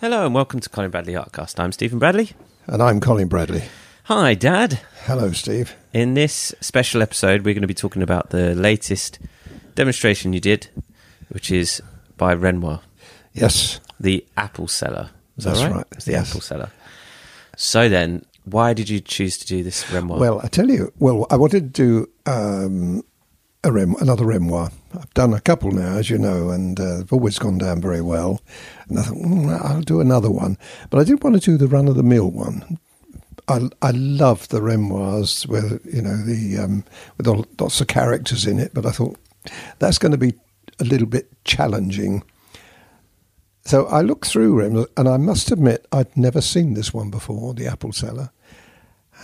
Hello and welcome to Colin Bradley Artcast. I'm Stephen Bradley. And I'm Colin Bradley. Hi, Dad. Hello, Steve. In this special episode, we're going to be talking about the latest demonstration you did, which is by Renoir, Yes, the Apple Seller. Is That's that right? right, It's the yes. Apple Seller. So then, why did you choose to do this Renoir? Well, I tell you, well, I wanted to do um, a rem- another Renoir. I've done a couple now, as you know, and uh, they've always gone down very well. And I thought, mm, I'll do another one. But I did want to do the run of the mill one. I, I love the Renoirs with, you know, the um, with all, lots of characters in it, but I thought that's going to be a little bit challenging. So I looked through Rem, and I must admit I'd never seen this one before, the Apple Seller.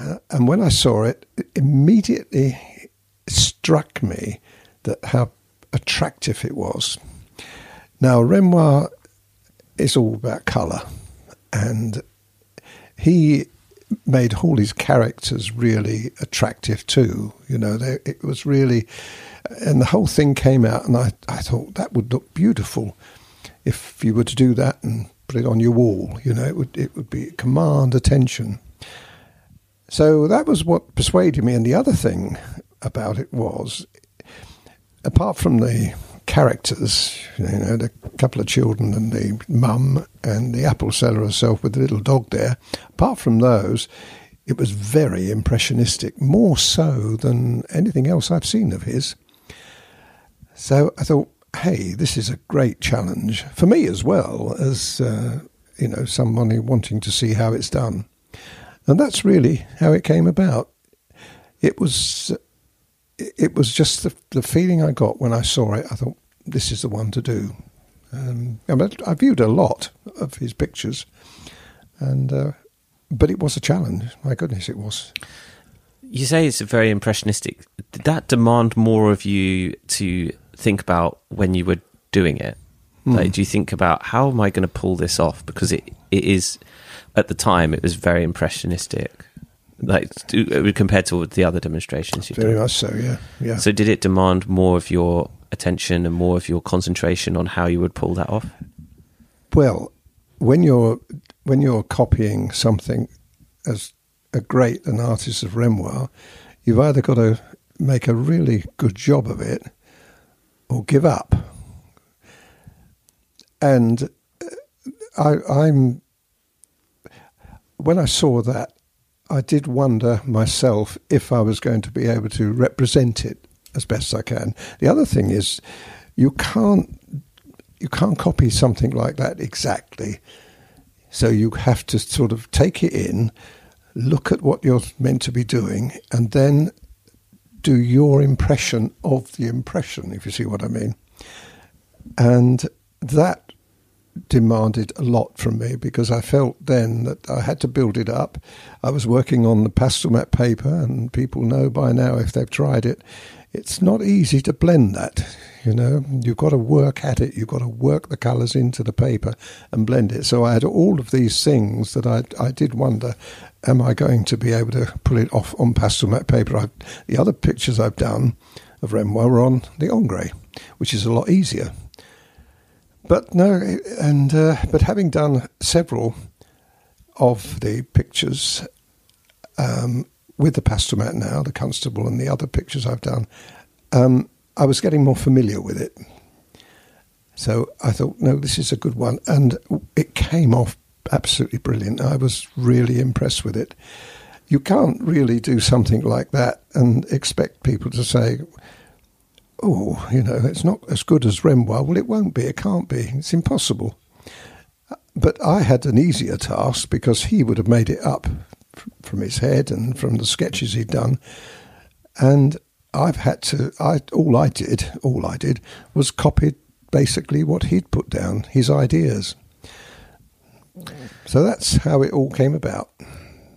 Uh, and when I saw it immediately struck me that how attractive it was. Now, Renoir is all about colour, and he made all his characters really attractive too. You know, they, it was really, and the whole thing came out, and I, I thought that would look beautiful if you were to do that and put it on your wall. You know, it would it would be command attention. So that was what persuaded me. And the other thing about it was, apart from the characters, you know, the couple of children and the mum and the apple seller herself with the little dog there, apart from those, it was very impressionistic, more so than anything else I've seen of his. So I thought, hey, this is a great challenge for me as well as, uh, you know, somebody wanting to see how it's done. And that's really how it came about. It was it was just the, the feeling I got when I saw it. I thought this is the one to do. Um, I, mean, I viewed a lot of his pictures, and uh, but it was a challenge. My goodness, it was. you say it's very impressionistic. Did that demand more of you to think about when you were doing it? Hmm. Like, do you think about how am I going to pull this off? Because it, it is, at the time, it was very impressionistic. Like compared to the other demonstrations you've Very done. much so. Yeah, yeah. So did it demand more of your attention and more of your concentration on how you would pull that off? Well, when you're when you're copying something as a great an artist of Renoir, you've either got to make a really good job of it or give up. And uh, I, I'm when I saw that, I did wonder myself if I was going to be able to represent it as best I can. The other thing is, you can't you can't copy something like that exactly. So you have to sort of take it in, look at what you're meant to be doing, and then do your impression of the impression, if you see what I mean. And that demanded a lot from me because I felt then that I had to build it up. I was working on the pastel mat paper, and people know by now if they've tried it, it's not easy to blend that. You know, you've got to work at it. You've got to work the colours into the paper and blend it. So I had all of these things that I I did wonder, am I going to be able to pull it off on pastel mat paper? i the other pictures I've done of Renoir were on the Ingres, which is a lot easier. But no, and uh, but having done several of the pictures um, with the pastel mat now, the constable, and the other pictures I've done, um, I was getting more familiar with it. So I thought, no, this is a good one, and it came off absolutely brilliant. I was really impressed with it. You can't really do something like that and expect people to say, oh, you know, it's not as good as Renoir. Well, it won't be. It can't be. It's impossible. But I had an easier task because he would have made it up from his head and from the sketches he'd done. And I've had to, I, all I did, all I did was copied basically what he'd put down, his ideas. So that's how it all came about.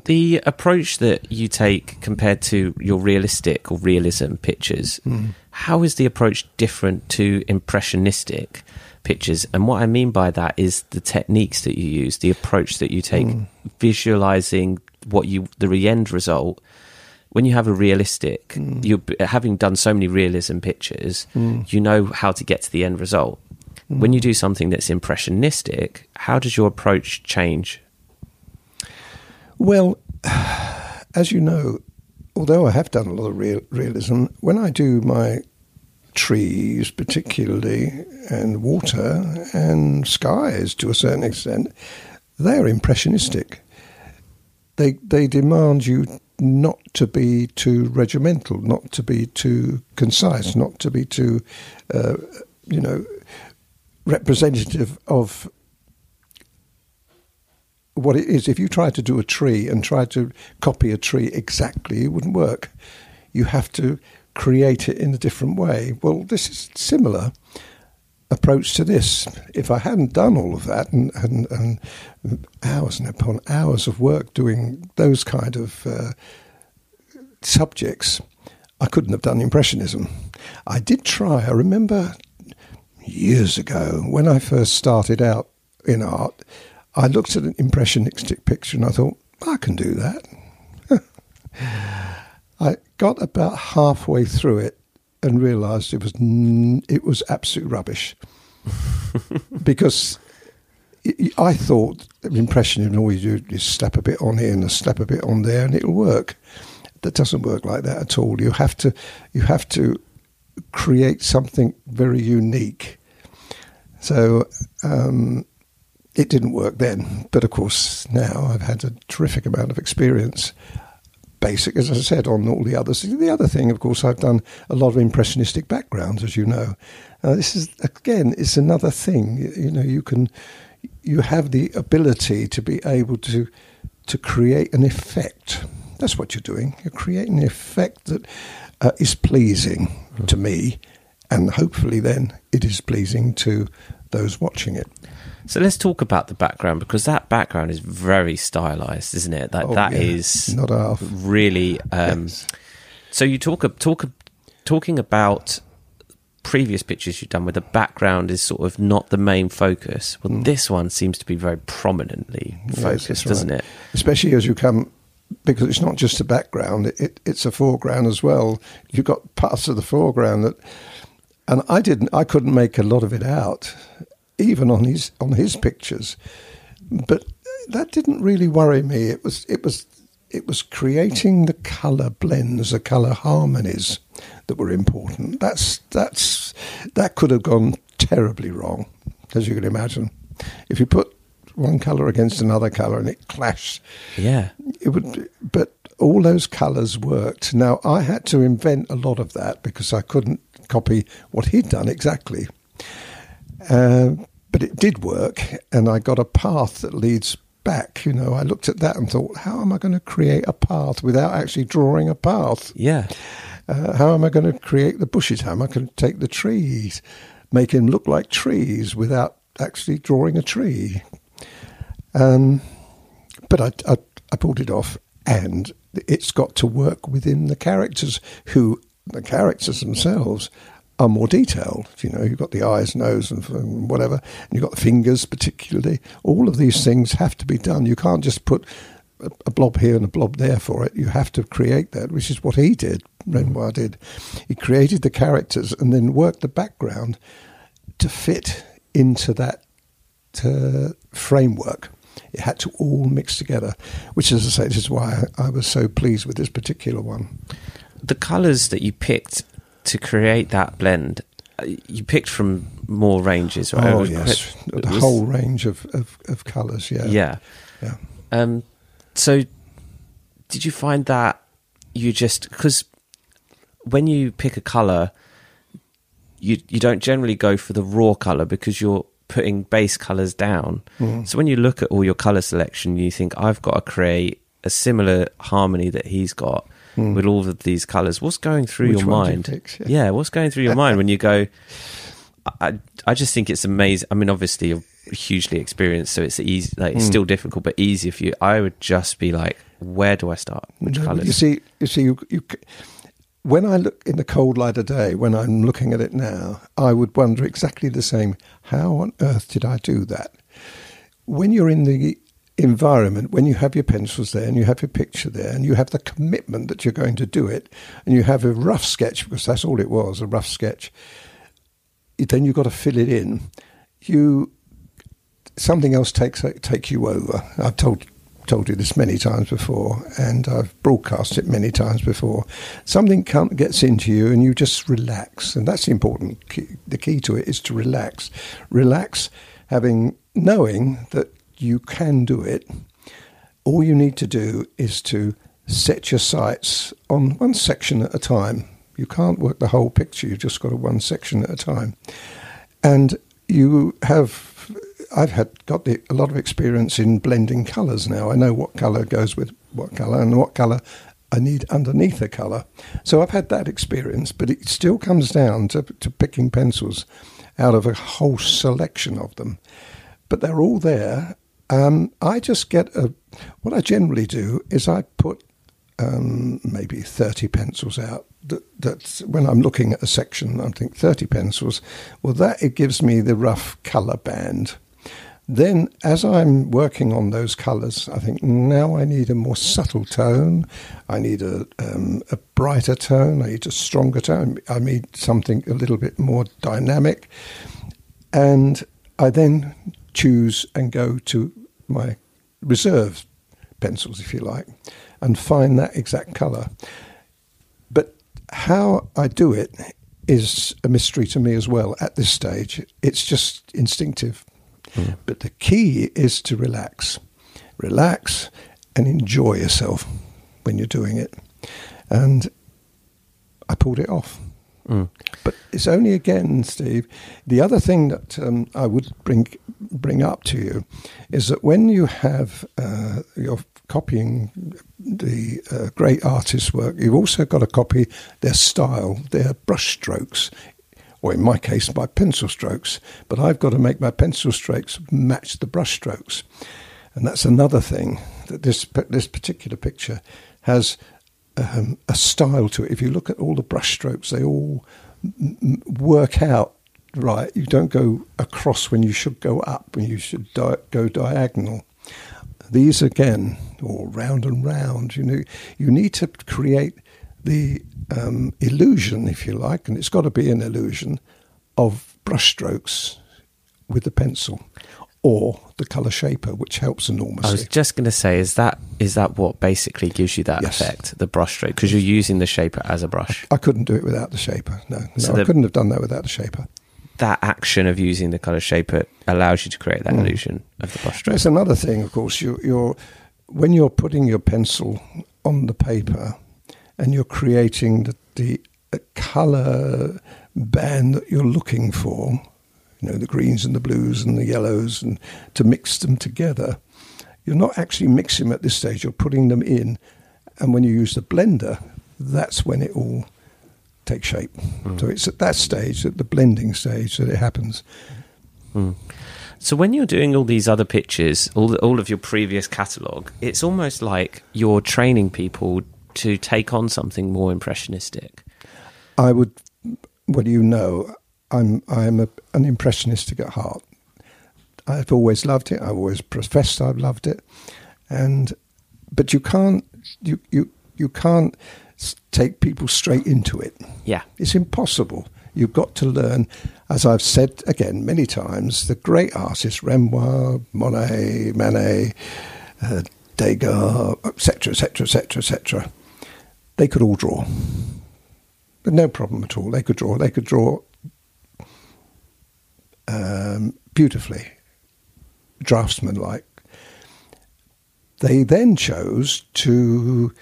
The approach that you take compared to your realistic or realism pictures, hmm. how is the approach different to impressionistic pictures? And what I mean by that is the techniques that you use, the approach that you take, hmm. visualizing what you the end result. When you have a realistic, hmm. you having done so many realism pictures, you know how to get to the end result. When you do something that's impressionistic, how does your approach change? Well, as you know, although I have done a lot of real, realism, when I do my trees, particularly, and water and skies to a certain extent, they are impressionistic. They they demand you not to be too regimental, not to be too concise, not to be too, uh, you know, representative of what it is. If you try to do a tree and try to copy a tree exactly, it wouldn't work. You have to create it in a different way. Well, this is similar approach to this. If I hadn't done all of that and, and, and hours and upon hours of work doing those kind of uh, subjects, I couldn't have done Impressionism. I did try. I remember years ago when I first started out in art, I looked at an Impressionistic picture and I thought, I can do that. I got about halfway through it and realised it was it was absolute rubbish because I thought impressionism all you do is slap a bit on here and slap a bit on there and it'll work. That doesn't work like that at all. You have to you have to create something very unique. So um, it didn't work then, but of course now I've had a terrific amount of experience basic, as I said, on all the others. The other thing, of course, I've done a lot of impressionistic backgrounds, as you know. Uh, this is again, it's another thing. You, you, know, you can, you have the ability to be able to, to create an effect. That's what you're doing. You're creating an effect that uh, is pleasing to me, and hopefully, then it is pleasing to those watching it. So let's talk about the background because that background is very stylized, isn't it? That oh, that yeah. is not half really. Um, yes. So you talk talk talking about previous pictures you've done where the background is sort of not the main focus. Well, mm. this one seems to be very prominently focused, yes, doesn't right. it? Especially as you come because it's not just a background; it, it's a foreground as well. You've got parts of the foreground that, and I didn't, I couldn't make a lot of it out even on his on his pictures. But that didn't really worry me. It was it was it was creating the colour blends, the colour harmonies that were important. That's that's that could have gone terribly wrong, as you can imagine. If you put one colour against another colour and it clashed, yeah, it would. But all those colours worked. Now I had to invent a lot of that because I couldn't copy what he'd done exactly. Uh, but it did work, and I got a path that leads back. You know, I looked at that and thought, how am I going to create a path without actually drawing a path? Yeah. Uh, how am I going to create the bushes? How am I going to take the trees, make them look like trees without actually drawing a tree? Um, but I, I, I pulled it off, and it's got to work within the characters who the characters themselves are more detailed. You know, you've got the eyes, nose, and whatever, and you've got the fingers, particularly. All of these things have to be done. You can't just put a blob here and a blob there for it. You have to create that, which is what he did. Renoir did. He created the characters and then worked the background to fit into that uh, framework. It had to all mix together, which, as I say, this is why I was so pleased with this particular one. The colours that you picked to create that blend, uh, you picked from more ranges, right? Oh yes, the was, whole range of, of, of colours. Yeah, yeah, yeah. Um, so, did you find that you just because when you pick a colour, you you don't generally go for the raw colour because you're putting base colours down. Mm. So when you look at all your colour selection, you think I've got to create a similar harmony that he's got mm. with all of these colours. What's going through Which your mind? You yeah. yeah. what's going through your mind when you go? I I just think it's amazing. I mean, obviously you're hugely experienced, so it's easy. Like it's mm. still difficult, but easier for you. I would just be like, where do I start? Which no, colours? You see, you see, you, you when I look in the cold light of day, when I'm looking at it now, I would wonder exactly the same. How on earth did I do that? When you're in the environment when you have your pencils there and you have your picture there and you have the commitment that you're going to do it and you have a rough sketch because that's all it was a rough sketch then you've got to fill it in you something else takes take you over. I've told told you this many times before, and I've broadcast it many times before. Something gets into you, and you just relax, and that's the important. Key. The key to it is to relax. Relax, having knowing that you can do it. All you need to do is to set your sights on one section at a time. You can't work the whole picture. You've just got a one section at a time, and you have I've had got the, a lot of experience in blending colours now. I know what colour goes with what colour and what colour I need underneath a colour. So I've had that experience, but it still comes down to, to picking pencils out of a whole selection of them. But they're all there. Um, I just get a. What I generally do is I put um, maybe 30 pencils out. That, when I'm looking at a section, I think 30 pencils. Well, that it gives me the rough colour band then, as I'm working on those colours, I think now I need a more subtle tone. I need a, um, a brighter tone. I need a stronger tone. I need something a little bit more dynamic. And I then choose and go to my reserve pencils, if you like, and find that exact colour. But how I do it is a mystery to me as well at this stage. It's just instinctive. Mm. But the key is to relax. Relax and enjoy yourself when you're doing it. And I pulled it off. Mm. But it's only again, Steve. The other thing that um, I would bring bring up to you is that when you have uh, you're copying the uh, great artist's work, you've also got to copy their style, their brush strokes or in my case, my pencil strokes. But I've got to make my pencil strokes match the brush strokes. And that's another thing that this, this particular picture has um, a style to it. If you look at all the brush strokes, they all m- work out right. You don't go across when you should go up, when you should di- go diagonal. These again, or round and round. You know, you need to create the um, illusion, if you like, and it's got to be an illusion of brushstrokes with the pencil or the color shaper, which helps enormously. I was just going to say, is that is that what basically gives you that yes. effect, the brushstroke? Because you're using the shaper as a brush. I, I, couldn't do it without the shaper. No, no so the, I couldn't have done that without the shaper. That action of using the color shaper allows you to create that mm. illusion of the brushstroke. There's another thing, of course. You, you're when you're putting your pencil on the paper and you're creating the, the, the color band that you're looking for, you know, the greens and the blues and the yellows, and to mix them together. You're not actually mixing them at this stage, you're putting them in. And when you use the blender, that's when it all takes shape. Mm. So it's at that stage, at the blending stage, that it happens. Mm. So when you're doing all these other pictures, all the, all of your previous catalogue, it's almost like you're training people to take on something more impressionistic? I would. Well, you know, I'm I'm a, an impressionistic at heart. I've always loved it. I've always professed I've loved it, and but you can't you you you can't take people straight into it. Yeah, it's impossible. You've got to learn, as I've said again many times, the great artists Renoir, Monet, Manet, uh, Degas, etc., etc., etc., etc they could all draw. But no problem at all. They could draw. They could draw um, beautifully, draftsman like. They then chose to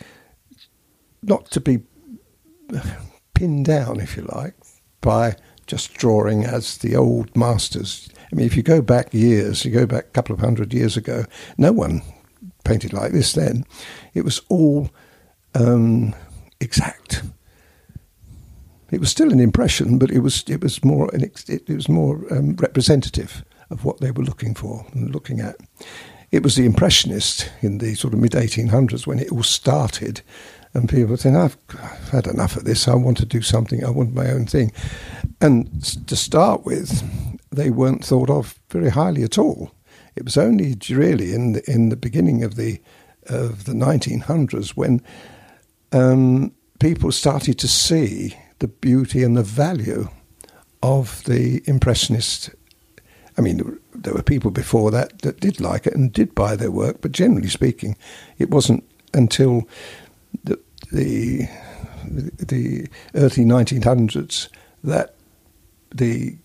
not to be pinned down, if you like, by just drawing as the old masters. I mean, if you go back years, you go back a couple of hundred years ago, no one painted like this then. It was all um, exact. It was still an impression, but it was it was more an it, it was more um, representative of what they were looking for and looking at. It was the impressionist in the sort of mid 1800s when it all started, and people were saying, "I've, I've had enough of this. I want to do something. I want my own thing." And to start with, they weren't thought of very highly at all. It was only really in the, in the beginning of the of the 1900s when um, people started to see the beauty and the value of the Impressionist I mean, there were people before that that did like it and did buy their work, but generally speaking, it wasn't until the the, the early 1900s that the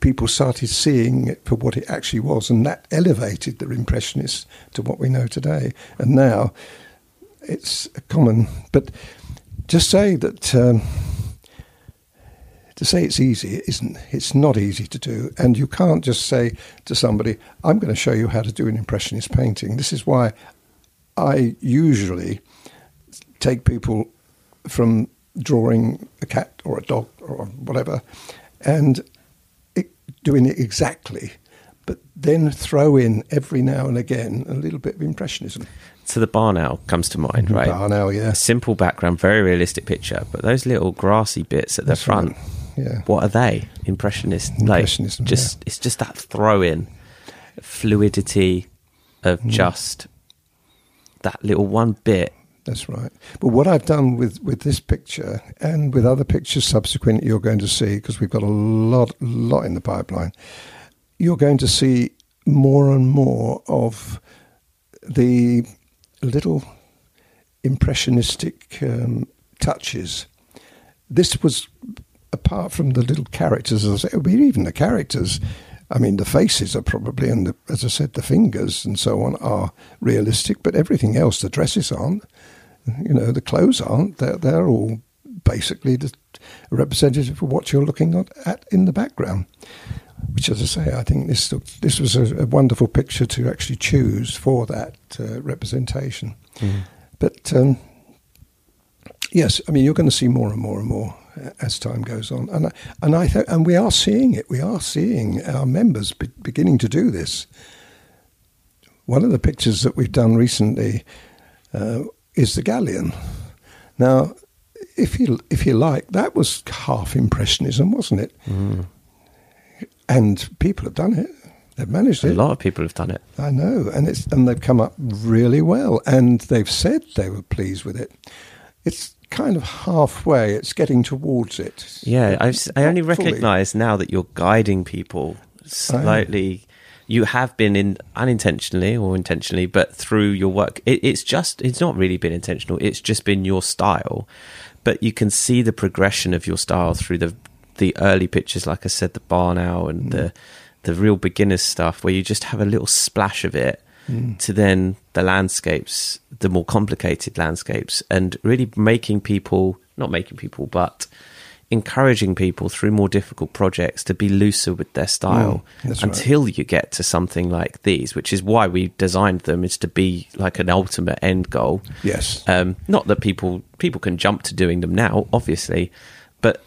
people started seeing it for what it actually was, and that elevated the impressionists to what we know today. And now it's a common, but just say that. Um, to say it's easy, it isn't. It's not easy to do. And you can't just say to somebody, I'm going to show you how to do an Impressionist painting. This is why I usually take people from drawing a cat or a dog or whatever and it, doing it exactly, but then throw in every now and again a little bit of Impressionism. So the barn owl comes to mind, right? Barn owl, yeah. A simple background, very realistic picture, but those little grassy bits at the That's front, right. Yeah. what are they? Impressionist, Impressionism, like just it's just that throw in fluidity of Mm. just that little one bit. That's right. But what I've done with, with this picture and with other pictures subsequent, you're going to see, because we've got a lot, lot in the pipeline, you're going to see more and more of the little impressionistic um, touches. This was, apart from the little characters, as I say, even the characters, I mean, the faces are probably, and the, as I said, the fingers and so on are realistic, but everything else, the dresses aren't. You know, the clothes aren't. They're, they're all basically the representative of what you're looking at, in the background. Which, as I say, I think this this was a, a wonderful picture to actually choose for that uh, representation. But um, yes, I mean you're going to see more and more and more as time goes on, and I, and I th- and we are seeing it. We are seeing our members be- beginning to do this. One of the pictures that we've done recently uh, is the galleon. Now, if you if you like, that was half impressionism, wasn't it? And people have done it. They've managed it. A lot of people have done it. I know, and it's and they've come up really well, and they've said they were pleased with it. It's kind of halfway. It's getting towards it. Yeah, I've, I only recognise now that you're guiding people slightly. You have been in unintentionally or intentionally, but through your work, it, it's just it's not really been intentional. It's just been your style, but you can see the progression of your style through the the early pictures, like I said, the barn owl and mm. the the real beginners stuff, where you just have a little splash of it, to then the landscapes, the more complicated landscapes, and really making people not making people, but encouraging people through more difficult projects to be looser with their style Mm, that's right. until you get to something like these, which is why we designed them is to be like an ultimate end goal. Yes. Um, not that people people can jump to doing them now, obviously, but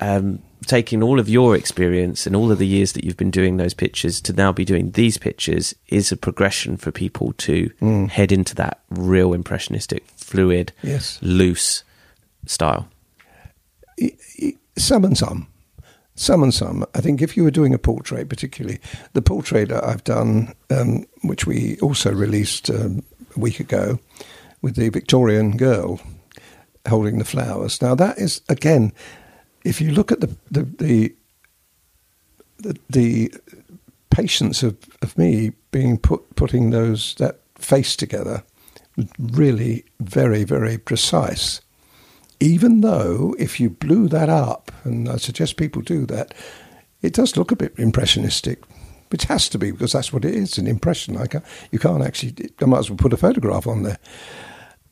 um, taking all of your experience and all of the years that you've been doing those pictures to now be doing these pictures is a progression for people to Mm. head into that real impressionistic, fluid, Yes. loose style. Some and some. Some and some. I think if you were doing a portrait, particularly the portrait that I've done, um, which we also released um, a week ago, with the Victorian girl holding the flowers. Now that is again, if you look at the the the, the, the patience of, of me being put putting those that face together was really very very precise even though if you blew that up, and I suggest people do that, it does look a bit impressionistic, which has to be because that's what it is an impression. Can't, you can't actually, I might as well put a photograph on there.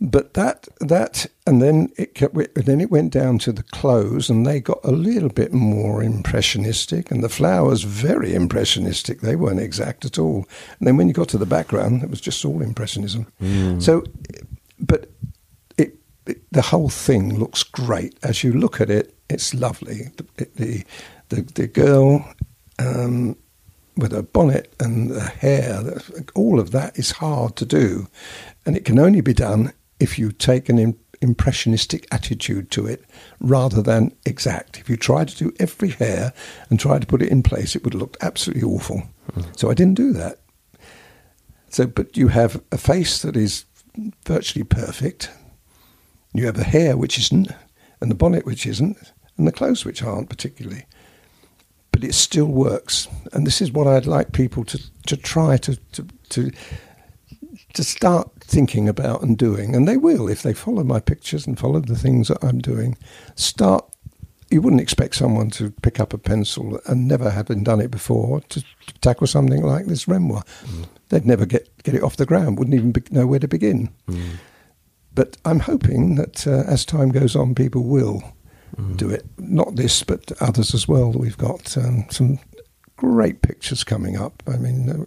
But that, that, and then it kept, then it went down to the clothes, and they got a little bit more impressionistic, and the flowers very impressionistic. They weren't exact at all. And then when you got to the background, it was just all impressionism. So, but it, it, the whole thing looks great. As you look at it, it's lovely. The the the, the girl um, with her bonnet and the hair, all of that is hard to do, and it can only be done if you take an im- impressionistic attitude to it rather than exact. If you try to do every hair and try to put it in place, it would look absolutely awful. Mm. So I didn't do that. So, but you have a face that is virtually perfect. You have a hair which isn't, and the bonnet which isn't, and the clothes which aren't particularly. but it still works. And this is what I'd like people to, to try to, to, to, to start thinking about and doing. And they will if they follow my pictures and follow the things that I'm doing. Start. You wouldn't expect someone to pick up a pencil and never having done it before to, to tackle something like this Renoir. Mm. They'd never get, get it off the ground, wouldn't even be, know where to begin. Mm. But I'm hoping that uh, as time goes on, people will mm. do it. Not this, but others as well. We've got um, some great pictures coming up. I mean, uh,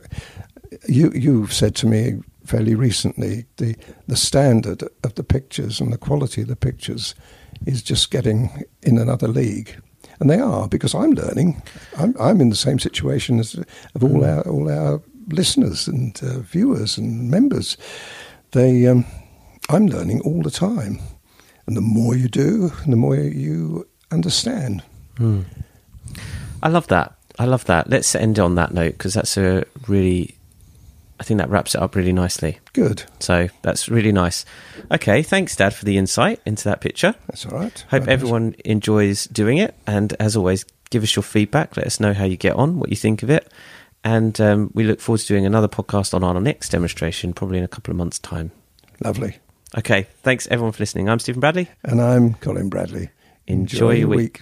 you you've said to me fairly recently the the standard of the pictures and the quality of the pictures is just getting in another league. And they are because I'm learning. I'm, I'm in the same situation as of all mm. our all our listeners and uh, viewers and members. They, um, I'm learning all the time. And the more you do, the more you understand. Mm. I love that. I love that. Let's end on that note because that's a really, I think that wraps it up really nicely. Good. So that's really nice. Okay, thanks, Dad, for the insight into that picture. That's all right. Hope everyone enjoys doing it. And as always, give us your feedback. Let us know how you get on, what you think of it. And um, we look forward to doing another podcast on our next demonstration, probably in a couple of months' time. Lovely. Okay. Thanks, everyone, for listening. I'm Stephen Bradley. And I'm Colin Bradley. Enjoy, Enjoy your week. week.